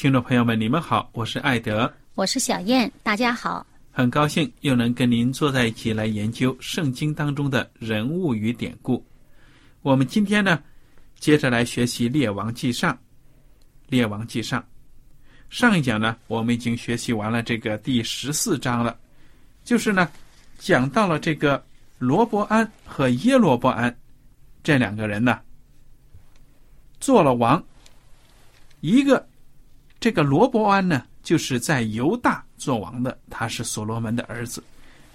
听众朋友们，你们好，我是艾德，我是小燕，大家好，很高兴又能跟您坐在一起来研究圣经当中的人物与典故。我们今天呢，接着来学习《列王纪上》。《列王纪上》上一讲呢，我们已经学习完了这个第十四章了，就是呢，讲到了这个罗伯安和耶罗伯安这两个人呢，做了王，一个。这个罗伯安呢，就是在犹大做王的，他是所罗门的儿子。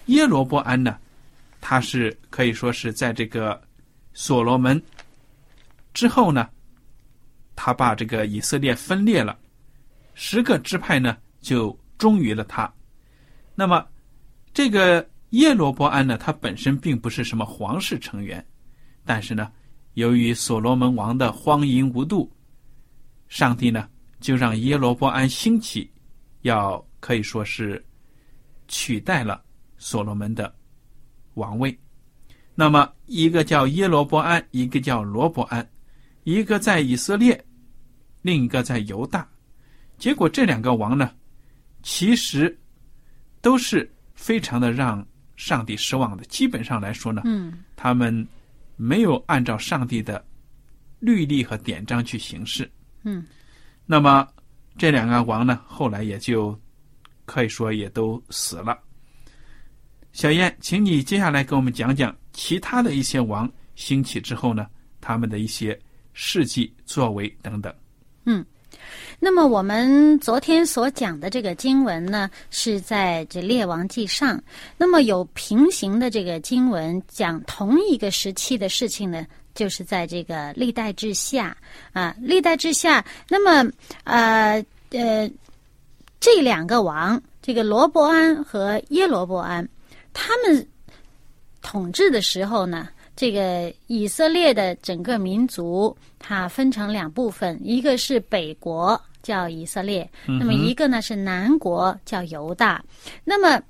耶罗伯安呢，他是可以说是在这个所罗门之后呢，他把这个以色列分裂了，十个支派呢就忠于了他。那么这个耶罗伯安呢，他本身并不是什么皇室成员，但是呢，由于所罗门王的荒淫无度，上帝呢。就让耶罗波安兴起，要可以说是取代了所罗门的王位。那么，一个叫耶罗波安，一个叫罗伯安，一个在以色列，另一个在犹大。结果这两个王呢，其实都是非常的让上帝失望的。基本上来说呢，嗯，他们没有按照上帝的律例和典章去行事，嗯。那么这两个王呢，后来也就可以说也都死了。小燕，请你接下来给我们讲讲其他的一些王兴起之后呢，他们的一些事迹、作为等等。嗯，那么我们昨天所讲的这个经文呢，是在这《列王记上》。那么有平行的这个经文，讲同一个时期的事情呢。就是在这个历代之下啊，历代之下，那么呃呃，这两个王，这个罗伯安和耶罗伯安，他们统治的时候呢，这个以色列的整个民族，它分成两部分，一个是北国叫以色列，那么一个呢是南国叫犹大，那么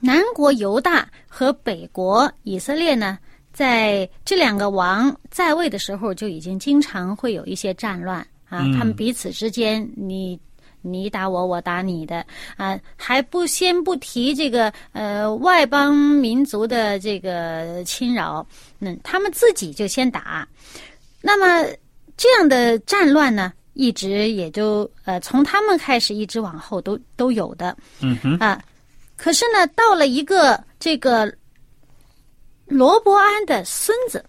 南国犹大和北国以色列呢？在这两个王在位的时候，就已经经常会有一些战乱啊。他们彼此之间，你你打我，我打你的啊，还不先不提这个呃外邦民族的这个侵扰，那他们自己就先打。那么这样的战乱呢，一直也就呃从他们开始一直往后都都有的。嗯哼啊，可是呢，到了一个这个。罗伯安的孙子，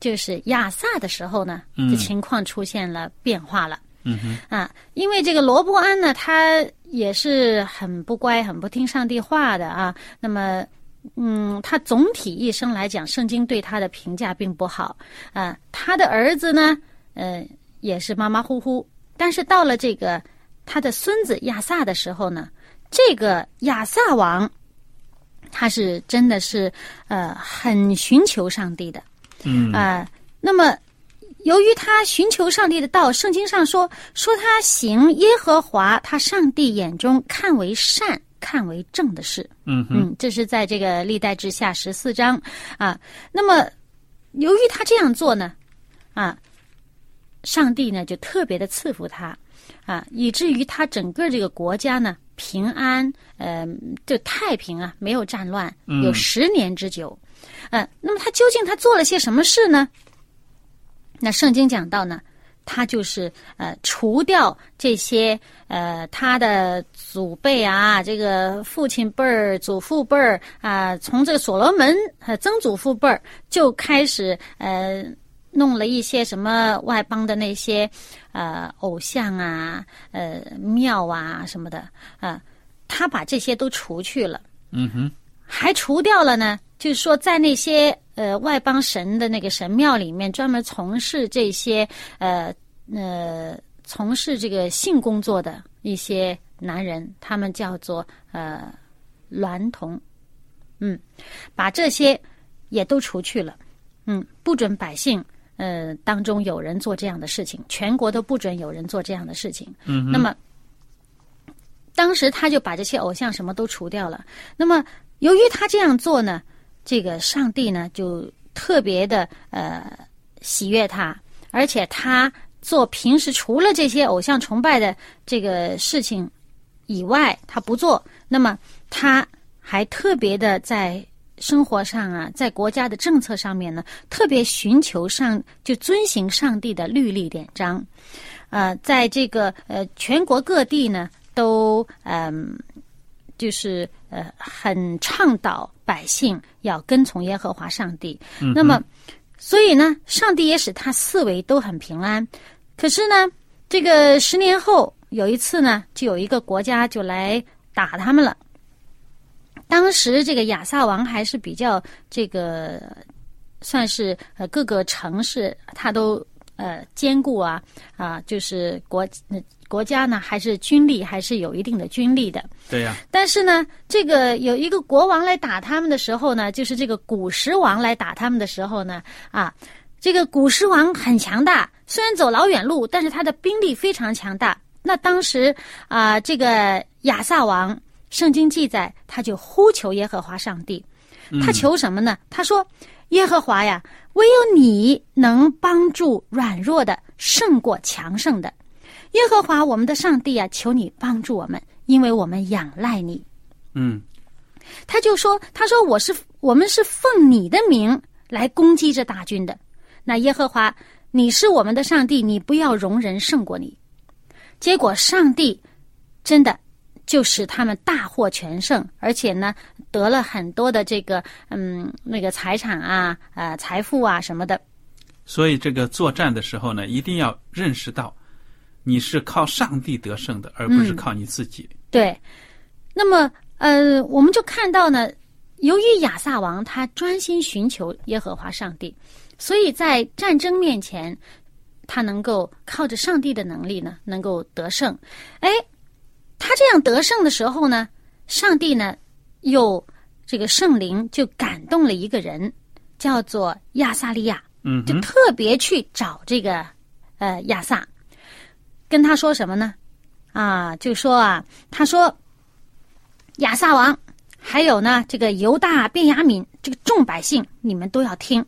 就是亚萨的时候呢，这情况出现了变化了。嗯哼，啊，因为这个罗伯安呢，他也是很不乖、很不听上帝话的啊。那么，嗯，他总体一生来讲，圣经对他的评价并不好啊。他的儿子呢，呃，也是马马虎虎。但是到了这个他的孙子亚萨的时候呢，这个亚萨王。他是真的是呃很寻求上帝的嗯啊、那么。由于他寻求上帝的道，圣经上说说他行耶和华他上帝眼中看为善、看为正的事。嗯嗯，这是在这个历代之下十四章啊。那么，由于他这样做呢，啊，上帝呢就特别的赐福他啊，以至于他整个这个国家呢平安，呃，就太平啊，没有战乱，有十年之久。嗯、那么他究竟他做了些什么事呢？那圣经讲到呢，他就是呃除掉这些呃他的祖辈啊，这个父亲辈儿、祖父辈儿啊，从这个所罗门呃曾祖父辈儿就开始呃弄了一些什么外邦的那些呃偶像啊、呃庙啊什么的啊、他把这些都除去了。嗯哼。还除掉了呢，就是说在那些呃外邦神的那个神庙里面，专门从事这些呃呃从事这个性工作的一些男人，他们叫做呃娈童，嗯，把这些也都除去了，嗯，不准百姓呃当中有人做这样的事情，全国都不准有人做这样的事情，嗯那么。当时他就把这些偶像什么都除掉了。那么，由于他这样做呢，这个上帝呢就特别的呃喜悦他，而且他做平时除了这些偶像崇拜的这个事情以外，他不做。那么他还特别的在生活上啊，在国家的政策上面呢，特别寻求上就遵行上帝的律例典章。呃，在这个呃全国各地呢，都嗯、就是呃很倡导百姓要跟从耶和华上帝。那么，所以呢，上帝也使他四围都很平安。可是呢，这个十年后有一次呢，就有一个国家就来打他们了。当时这个亚萨王还是比较这个，算是呃各个城市他都呃兼顾啊啊，就是国呃国家呢还是军力还是有一定的军力的。对呀、但是呢，这个有一个国王来打他们的时候呢，就是这个古时王来打他们的时候呢，啊，这个古时王很强大，虽然走老远路，但是他的兵力非常强大。那当时啊、这个亚萨王，圣经记载，他就呼求耶和华上帝，他求什么呢？他说：“耶和华呀，唯有你能帮助软弱的胜过强盛的。耶和华我们的上帝啊，求你帮助我们，因为我们仰赖你。”嗯他就说：“他说我是我们是奉你的名来攻击这大军的。那耶和华，你是我们的上帝，你不要容人胜过你。”结果上帝真的就使他们大获全胜，而且呢得了很多的这个嗯那个财产啊、呃财富啊什么的。所以这个作战的时候呢，一定要认识到你是靠上帝得胜的，而不是靠你自己。对，那么呃，我们就看到呢，由于亚萨王他专心寻求耶和华上帝，所以在战争面前，他能够靠着上帝的能力呢，能够得胜。哎，他这样得胜的时候呢，上帝呢又这个圣灵就感动了一个人，叫做亚萨利亚。就嗯就，特别去找这个呃亚萨，跟他说什么呢？啊，就说啊，他说亚萨王，还有呢这个犹大、便雅敏这个众百姓，你们都要听。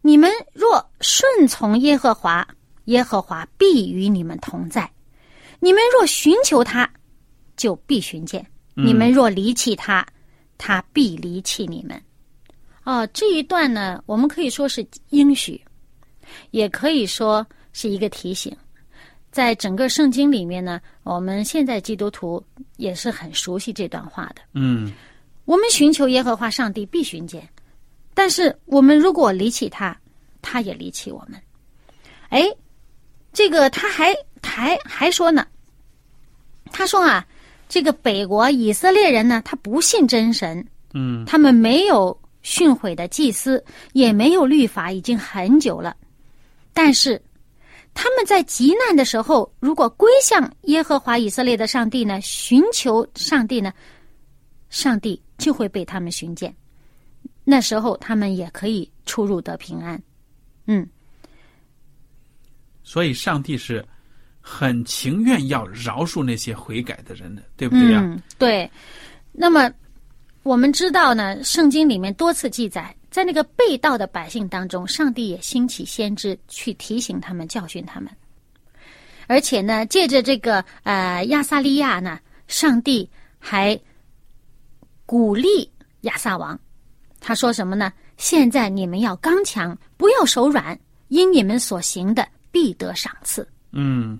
你们若顺从耶和华，耶和华必与你们同在；你们若寻求他，就必寻见；你们若离弃他，他必离弃你们。哦，这一段呢，我们可以说是应许，也可以说是一个提醒。在整个圣经里面呢，我们现在基督徒也是很熟悉这段话的。嗯我们寻求耶和华上帝必寻见，但是我们如果离弃他，他也离弃我们。哎，这个他还还还说呢，他说啊，这个北国以色列人呢，他不信真神，嗯他们没有训诲的祭司，也没有律法，已经很久了。但是他们在极难的时候，如果归向耶和华以色列的上帝呢，寻求上帝呢，上帝就会被他们寻见。那时候他们也可以出入得平安。嗯，所以上帝是很情愿要饶恕那些悔改的人的，对不对呀？对。那么我们知道呢，圣经里面多次记载，在那个被盗的百姓当中，上帝也兴起先知去提醒他们、教训他们。而且呢，借着这个呃亚撒利亚呢，上帝还鼓励亚撒王，他说什么呢？现在你们要刚强，不要手软，因你们所行的必得赏赐。嗯，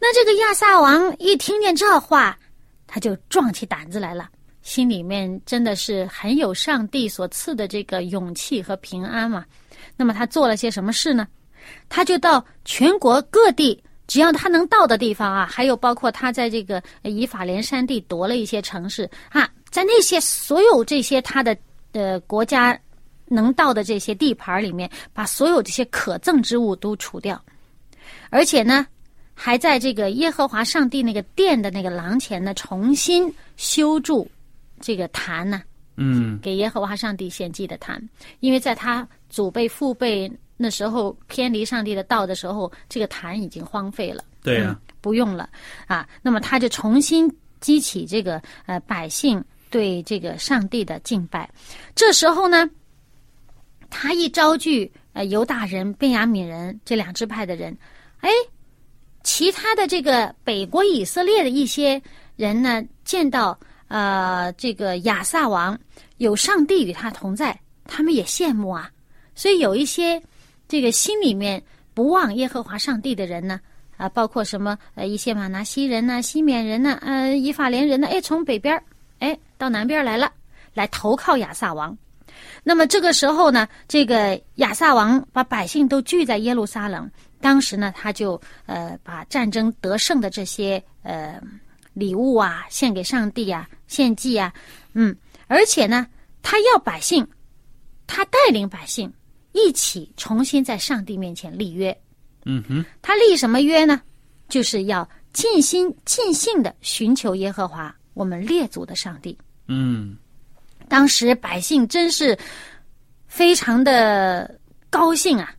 那这个亚萨王一听见这话，他就壮起胆子来了，心里面真的是很有上帝所赐的这个勇气和平安嘛。那么他做了些什么事呢？他就到全国各地，只要他能到的地方啊，还有包括他在这个以法莲山地夺了一些城市啊，在那些所有这些他的呃国家能到的这些地盘里面，把所有这些可憎之物都除掉，而且呢。还在这个耶和华上帝那个殿的那个廊前呢，重新修筑这个坛呢，嗯，给耶和华上帝献祭的坛，因为在他祖辈父辈那时候偏离上帝的道的时候，这个坛已经荒废了，对呀、嗯不用了啊。那么他就重新激起这个呃百姓对这个上帝的敬拜。这时候呢，他一招聚呃犹大人、便雅悯人这两支派的人，哎。其他的这个北国以色列的一些人呢，见到呃这个亚萨王有上帝与他同在，他们也羡慕啊。所以有一些这个心里面不忘耶和华上帝的人呢，啊，包括什么呃一些马拿西人呐、西缅人呐、呃以法莲人呢，哎，从北边儿哎到南边来了，来投靠亚萨王。那么这个时候呢，这个亚萨王把百姓都聚在耶路撒冷。当时呢，他就呃把战争得胜的这些呃礼物啊献给上帝啊，献祭啊，嗯，而且呢，他要百姓，他带领百姓一起重新在上帝面前立约。嗯哼，他立什么约呢？就是要尽心尽性的寻求耶和华我们列祖的上帝。嗯，当时百姓真是非常的高兴啊。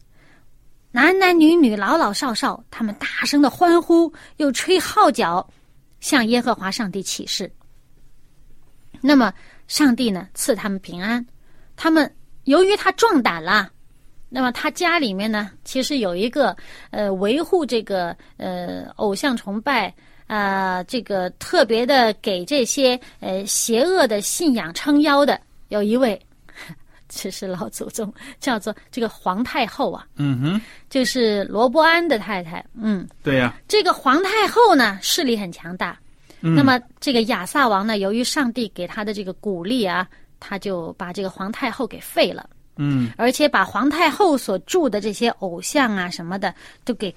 男男女女、老老少少，他们大声的欢呼，又吹号角，向耶和华上帝起誓。那么，上帝呢赐他们平安。他们由于他壮胆了，那么他家里面呢，其实有一个呃维护这个呃偶像崇拜啊、这个特别的给这些呃邪恶的信仰撑腰的，有一位。这是老祖宗，叫做这个皇太后啊，嗯哼，就是罗伯安的太太。嗯，对呀、这个皇太后呢势力很强大。嗯那么这个亚萨王呢，由于上帝给他的这个鼓励啊，他就把这个皇太后给废了，嗯而且把皇太后所铸的这些偶像啊什么的都给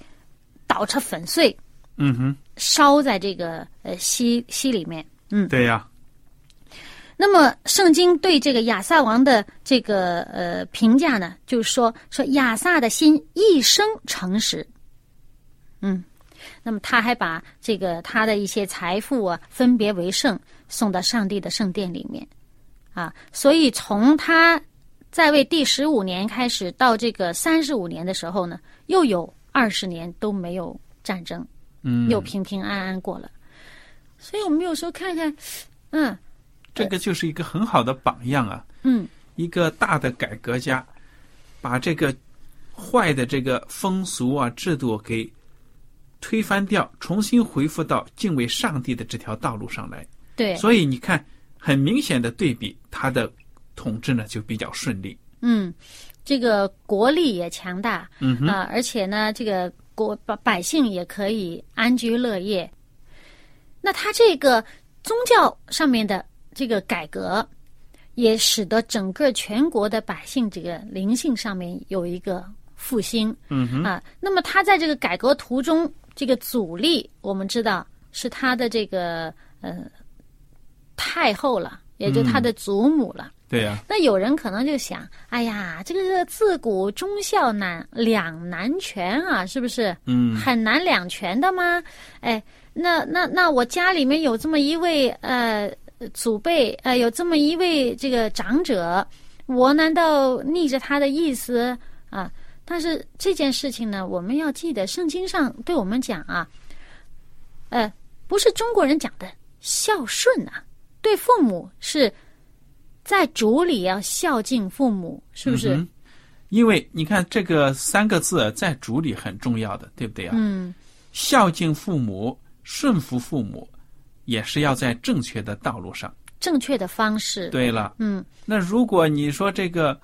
捣成粉碎，嗯哼，烧在这个呃溪溪里面。嗯，对呀、那么，圣经对这个亚萨王的这个呃评价呢，就是说说亚萨的心一生诚实。嗯，那么他还把这个他的一些财富啊分别为圣，送到上帝的圣殿里面啊。所以从他在位第十五年开始到这个三十五年的时候呢，又有二十年都没有战争，嗯，又平平安安过了。所以我们有时候看看，嗯这个就是一个很好的榜样啊。嗯。一个大的改革家，把这个坏的这个风俗啊制度给推翻掉，重新恢复到敬畏上帝的这条道路上来。对，所以你看，很明显的对比，他的统治呢就比较顺利。嗯，这个国力也强大啊、嗯哼，而且呢，这个国百百姓也可以安居乐业。那他这个宗教上面的这个改革，也使得整个全国的百姓这个灵性上面有一个复兴嗯哼，啊。那么他在这个改革途中，这个阻力我们知道是他的这个呃太后了，也就他的祖母了。对呀、那有人可能就想，哎呀，这个自古忠孝难两难全啊，是不是？嗯很难两全的吗？哎，那那那我家里面有这么一位呃祖辈，呃，有这么一位这个长者，我难道逆着他的意思啊？但是这件事情呢，我们要记得，圣经上对我们讲啊，呃，不是中国人讲的孝顺啊，对父母是在主里要孝敬父母，是不是？嗯因为你看这个三个字在主里很重要的，对不对啊？嗯孝敬父母、顺服父母，也是要在正确的道路上。正确的方式。，对了，嗯那如果你说这个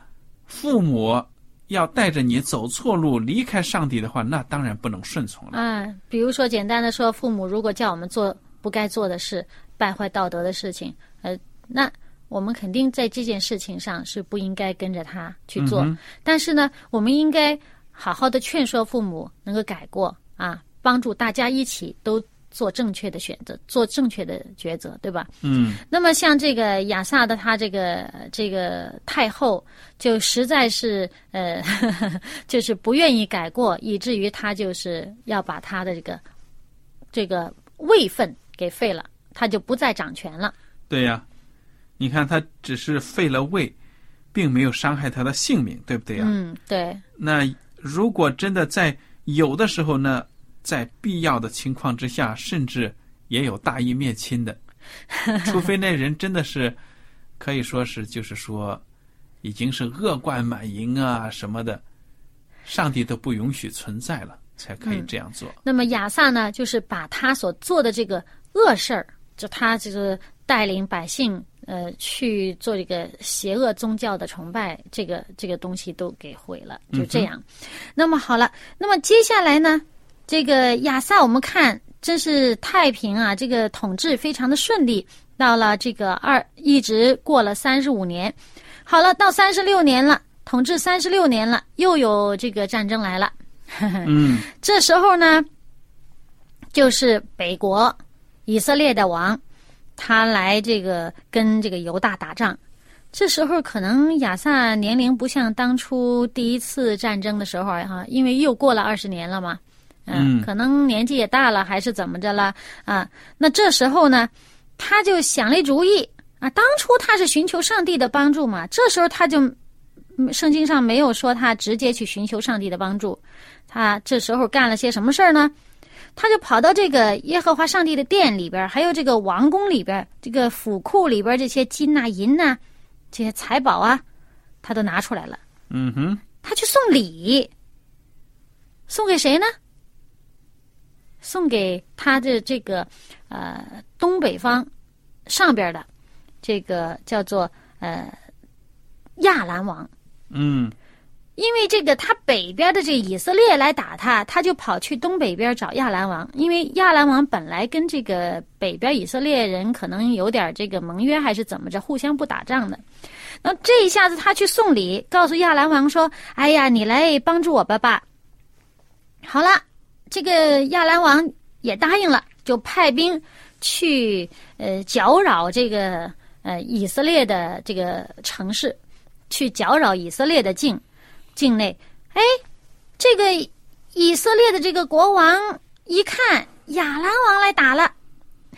父母要带着你走错路、离开上帝的话，那当然不能顺从了。嗯，比如说简单的说，父母如果叫我们做不该做的事、败坏道德的事情，呃，那我们肯定在这件事情上是不应该跟着他去做。嗯但是呢，我们应该好好的劝说父母能够改过啊，帮助大家一起都做正确的选择，做正确的抉择，对吧？嗯那么像这个亚萨的他这个这个太后，就实在是呃，就是不愿意改过，以至于他就是要把他的这个这个位分给废了，他就不再掌权了。对呀、你看他只是废了位，并没有伤害他的性命，对不对啊、嗯，对，那如果真的在有的时候呢，在必要的情况之下，甚至也有大义灭亲的，除非那人真的是可以说是就是说，已经是恶贯满盈啊什么的，上帝都不允许存在了，才可以这样做。那么亚萨呢，就是把他所做的这个恶事儿，就他这个带领百姓呃去做这个邪恶宗教的崇拜，这个这个东西都给毁了，就这样。那么好了，那么接下来呢，这个亚萨我们看真是太平啊，这个统治非常的顺利，到了这个二一直过了三十五年，好了，到三十六年了。统治三十六年了，又有这个战争来了。嗯这时候呢，就是北国以色列的王，他来这个跟这个犹大打仗。这时候可能亚萨年龄不像当初第一次战争的时候哈，因为又过了二十年了嘛，嗯可能年纪也大了，还是怎么着了啊？那这时候呢，他就想了一主意啊。当初他是寻求上帝的帮助嘛，这时候他就嗯圣经上没有说他直接去寻求上帝的帮助，他这时候干了些什么事儿呢？他就跑到这个耶和华上帝的殿里边，还有这个王宫里边，这个府库里边这些金呐、银呐、这些财宝啊，他都拿出来了。嗯哼，他去送礼，送给谁呢？送给他的这个呃东北方上边的这个叫做呃亚兰王。嗯因为这个他北边的这以色列来打他，他就跑去东北边找亚兰王。因为亚兰王本来跟这个北边以色列人可能有点这个盟约，还是怎么着，互相不打仗的。那这一下子他去送礼，告诉亚兰王说：“哎呀，你来帮助我吧吧。”好了，这个亚兰王也答应了，就派兵去呃搅扰这个呃以色列的这个城市，去搅扰以色列的境境内。哎，这个以色列的这个国王一看亚兰王来打了，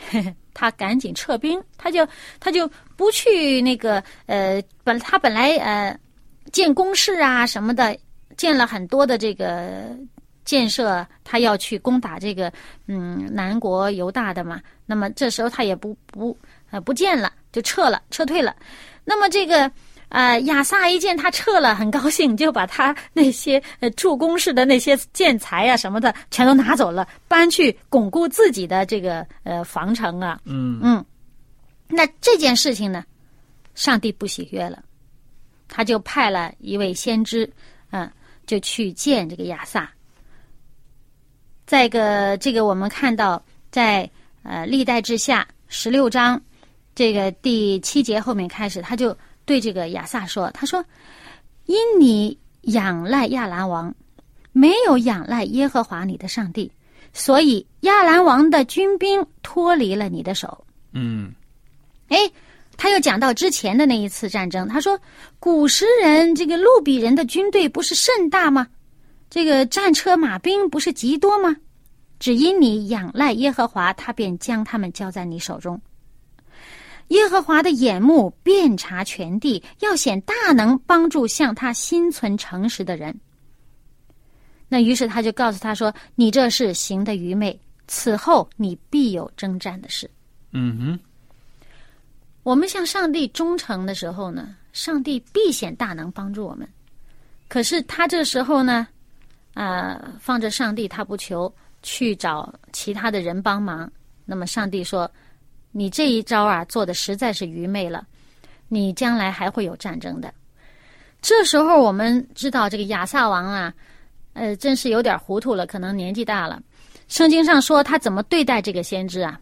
嘿嘿他赶紧撤兵，他就他就不去那个呃本他本来呃建工事啊什么的，建了很多的这个建设，他要去攻打这个嗯南国犹大的嘛。那么这时候他也不不呃不见了，就撤了，撤退了。那么这个呃亚萨一见他撤了，很高兴，就把他 那些呃助攻式的那些建材啊什么的全都拿走了，搬去巩固自己的这个呃防城啊。嗯嗯，那这件事情呢，上帝不喜悦了，他就派了一位先知，嗯，就去见这个亚萨。再一个，这个我们看到在呃历代之下十六章这个第七节后面开始，他就对这个亚萨说：“他说，因你仰赖亚兰王，没有仰赖耶和华你的上帝，所以亚兰王的军兵脱离了你的手。”嗯哎，他又讲到之前的那一次战争，他说：“古时人这个路比人的军队不是甚大吗？这个战车马兵不是极多吗？只因你仰赖耶和华，他便将他们交在你手中。”耶和华的眼目遍察全地，要显大能，帮助向他心存诚实的人。那于是他就告诉他说：“你这是行的愚昧，此后你必有征战的事。”嗯哼，我们向上帝忠诚的时候呢，上帝必显大能帮助我们。可是他这时候呢，啊、放着上帝他不求，去找其他的人帮忙。那么上帝说：“你这一招啊，做的实在是愚昧了，你将来还会有战争的。”这时候我们知道这个亚萨王啊，呃，真是有点糊涂了，可能年纪大了。圣经上说他怎么对待这个先知啊？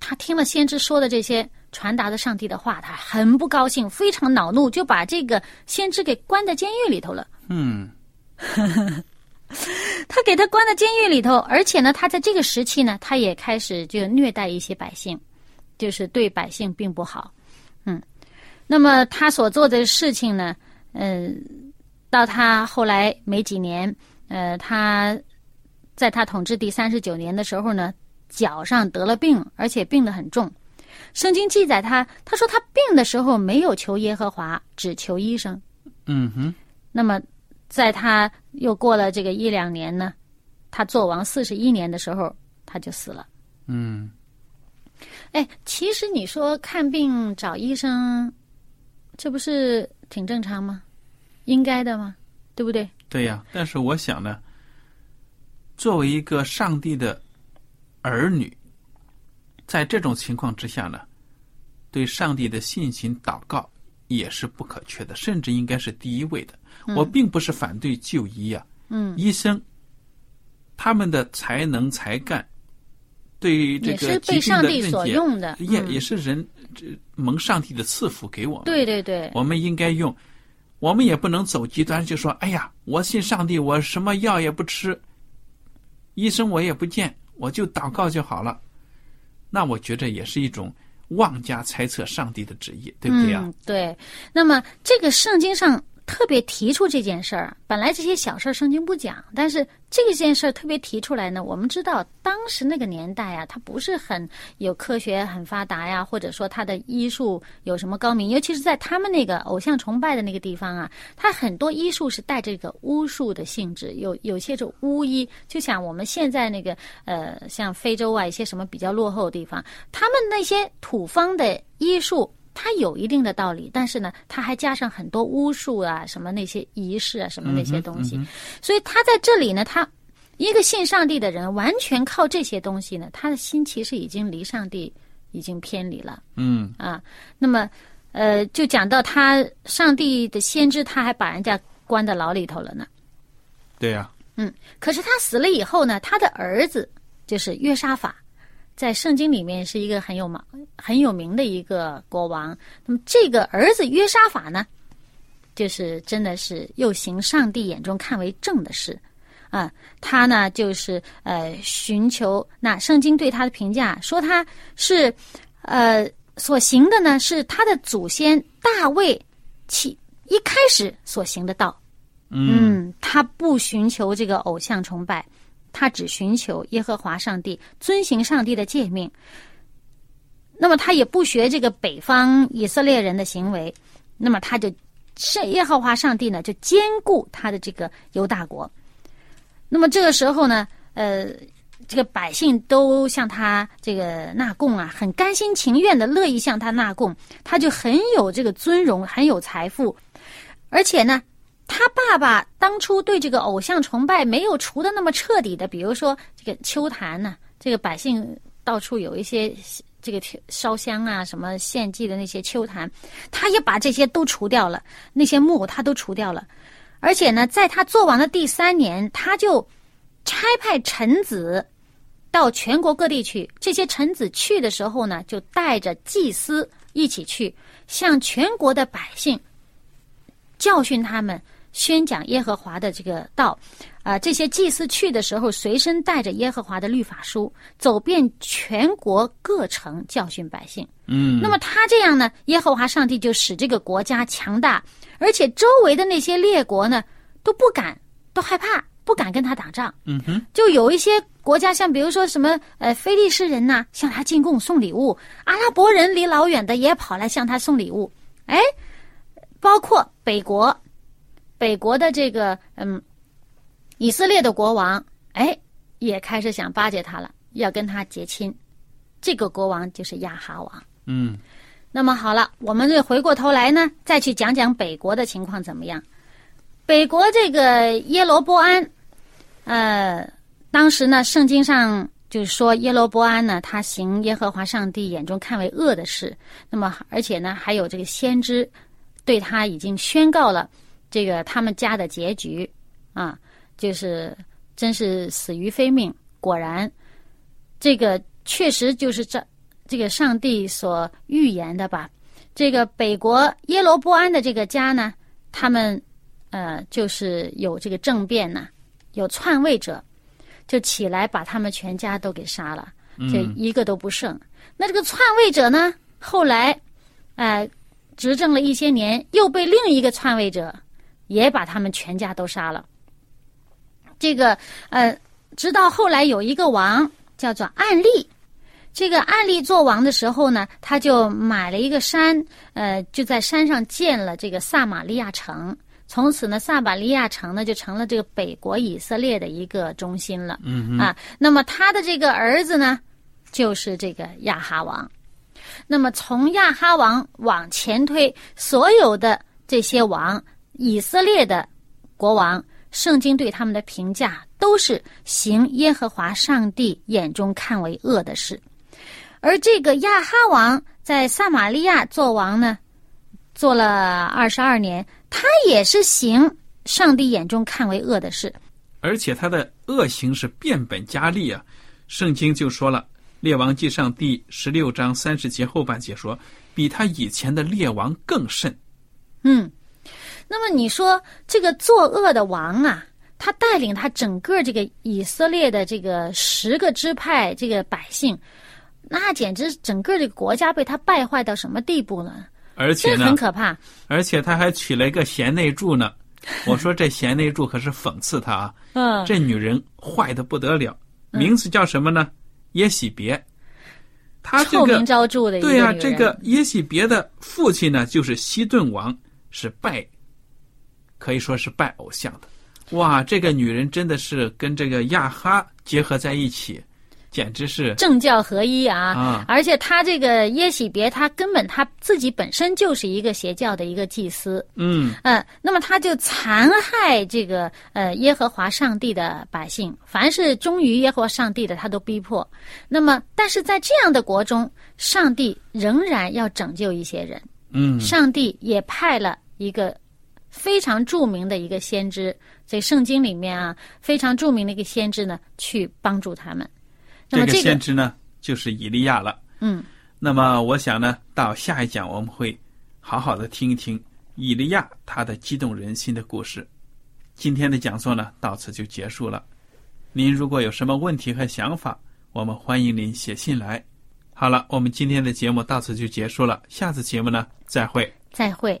他听了先知说的这些传达的上帝的话，他很不高兴，非常恼怒，就把这个先知给关在监狱里头了。嗯 他给他关在监狱里头，而且呢，他在这个时期呢，他也开始就虐待一些百姓，就是对百姓并不好。嗯，那么他所做的事情呢，嗯、到他后来没几年，呃，他在他统治第三十九年的时候呢，脚上得了病，而且病得很重。圣经记载他，他说他病的时候没有求耶和华，只求医生。嗯哼，那么，在他又过了这个一两年呢，他做王四十一年的时候，他就死了。嗯哎，其实你说看病找医生，这不是挺正常吗？应该的吗？对不对？对呀。但是我想呢，作为一个上帝的儿女，在这种情况之下呢，对上帝的信心祷告也是不可缺的，甚至应该是第一位的。我并不是反对就医啊，嗯，医生他们的才能才干，对于这也个是被疾病的上帝所认解，用的。也嗯也是人这蒙上帝的赐福给我们。对对对，我们应该用，我们也不能走极端，就说：“哎呀，我信上帝，我什么药也不吃，医生我也不见，我就祷告就好了。”那我觉着也是一种妄加猜测上帝的旨意，对不对啊？对。那么这个圣经上特别提出这件事儿，本来这些小事儿圣经不讲，但是这件事儿特别提出来呢。我们知道当时那个年代啊，它不是很有科学很发达呀，或者说它的医术有什么高明，尤其是在他们那个偶像崇拜的那个地方啊，它很多医术是带这个巫术的性质，有有些是巫医，就像我们现在那个呃，像非洲啊一些什么比较落后的地方，他们那些土方的医术。它有一定的道理，但是呢，它还加上很多巫术啊，什么那些仪式啊，什么那些东西。所以他在这里呢，他一个信上帝的人，完全靠这些东西呢，他的心其实已经离上帝已经偏离了嗯啊。那么，呃，就讲到他上帝的先知，他还把人家关在牢里头了呢。对呀、嗯，可是他死了以后呢，他的儿子就是约沙法，在圣经里面是一个很有名很有名的一个国王。那么这个儿子约沙法呢，就是真的是又行上帝眼中看为正的事。啊，他呢就是呃寻求那圣经对他的评价说他是呃所行的呢是他的祖先大卫起一开始所行的道，嗯，他不寻求这个偶像崇拜，他只寻求耶和华上帝，遵行上帝的诫命。那么他也不学这个北方以色列人的行为，那么他就是耶和华上帝呢，就兼顾他的这个犹大国。那么这个时候呢，呃，这个百姓都向他这个纳贡啊，很甘心情愿的乐意向他纳贡，他就很有这个尊荣，很有财富，而且呢，他爸爸当初对这个偶像崇拜没有除的那么彻底的，比如说这个秋坛呢、这个百姓到处有一些这个烧香啊、什么献祭的那些秋坛，他也把这些都除掉了，那些木偶他都除掉了。而且呢，在他做完的第三年，他就差派臣子到全国各地去。这些臣子去的时候呢，就带着祭司一起去，向全国的百姓教训他们，宣讲耶和华的这个道。啊、这些祭司去的时候，随身带着耶和华的律法书，走遍全国各城，教训百姓。嗯，那么他这样呢，耶和华上帝就使这个国家强大，而且周围的那些列国呢都不敢，都害怕，不敢跟他打仗。嗯哼，就有一些国家，像比如说什么呃菲利士人呐、向他进贡送礼物；阿拉伯人离老远的也跑来向他送礼物。哎，包括北国，北国的这个嗯以色列的国王，哎，也开始想巴结他了，要跟他结亲。这个国王就是亚哈王。嗯那么好了，我们这回过头来呢，再去讲讲北国的情况怎么样。北国这个耶罗波安，呃，当时呢，圣经上就是说耶罗波安呢，他行耶和华上帝眼中看为恶的事。那么，而且呢，还有这个先知对他已经宣告了这个他们家的结局啊，就是真是死于非命。果然，这个确实就是这这个上帝所预言的吧？这个北国耶罗波安的这个家呢，他们呃就是有这个政变呐、有篡位者，就起来把他们全家都给杀了，这一个都不剩。那这个篡位者呢，后来呃执政了一些年，又被另一个篡位者也把他们全家都杀了。这个呃，直到后来有一个王叫做暗利。这个暗利做王的时候呢，他就买了一个山，呃，就在山上建了这个撒玛利亚城。从此呢，撒玛利亚城呢就成了这个北国以色列的一个中心了。嗯哼，啊，那么他的这个儿子呢，就是这个亚哈王。那么从亚哈王往前推，所有的这些王，以色列的国王，圣经对他们的评价都是行耶和华上帝眼中看为恶的事。而这个亚哈王在撒玛利亚做王呢，做了二十二年，他也是行上帝眼中看为恶的事。而且他的恶行是变本加厉啊！圣经就说了，《列王记上》第十六章三十节后半节说，比他以前的列王更甚。嗯，那么你说这个作恶的王啊，他带领他整个这个以色列的这个十个支派这个百姓，那简直整个这个国家被他败坏到什么地步呢？而且呢很，可怕。而且他还娶了一个贤内助呢。我说这贤内助可是讽刺他啊！嗯，这女人坏的不得了，名字叫什么呢？耶喜别。他这个臭名昭著的一个对呀、女人这个耶喜别的父亲呢，就是西顿王，是拜，可以说是拜偶像的。哇，这个女人真的是跟这个亚哈结合在一起，简直是政教合一啊！啊而且他这个耶喜别，他根本他自己本身就是一个邪教的一个祭司，嗯嗯，那么他就残害这个呃耶和华上帝的百姓，凡是忠于耶和华上帝的，他都逼迫。那么，但是在这样的国中，上帝仍然要拯救一些人，嗯上帝也派了一个非常著名的一个先知，在圣经里面啊，非常著名的一个先知呢，去帮助他们。那这个么这个，先知呢就是以利亚了。嗯，那么我想呢，到下一讲我们会好好的听一听以利亚他的激动人心的故事。今天的讲座呢到此就结束了。您如果有什么问题和想法，我们欢迎您写信来。好了，我们今天的节目到此就结束了，下次节目呢再会。再会。